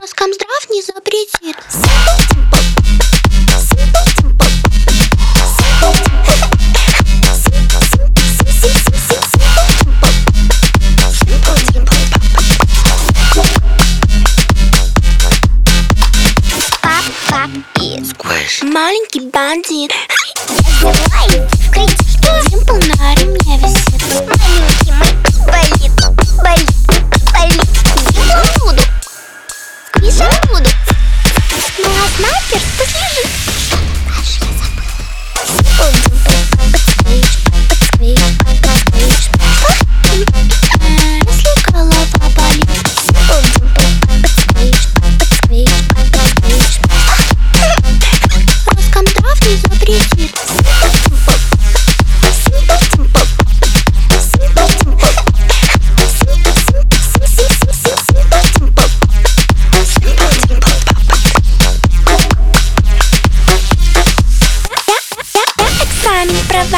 Роскомздрав не запретит. Маленький бандит. Давай, крички.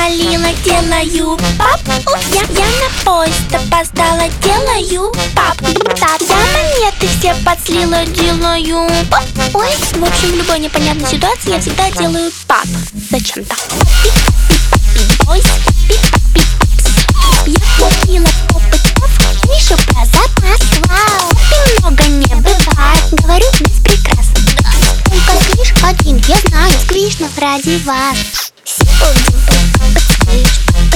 Провалила, делаю пап. Я, я на поезд опоздала, делаю пап. Так, я монеты все подслила, делаю пап. Ой, в общем, в любой непонятной ситуации я всегда делаю пап. Зачем-то Я купила опытов, Миша про запас Вау, много не бывает Говорю без Только сквиш один, я знаю Сквиш, но ради вас Подсквиш, подсквиш, подсквиш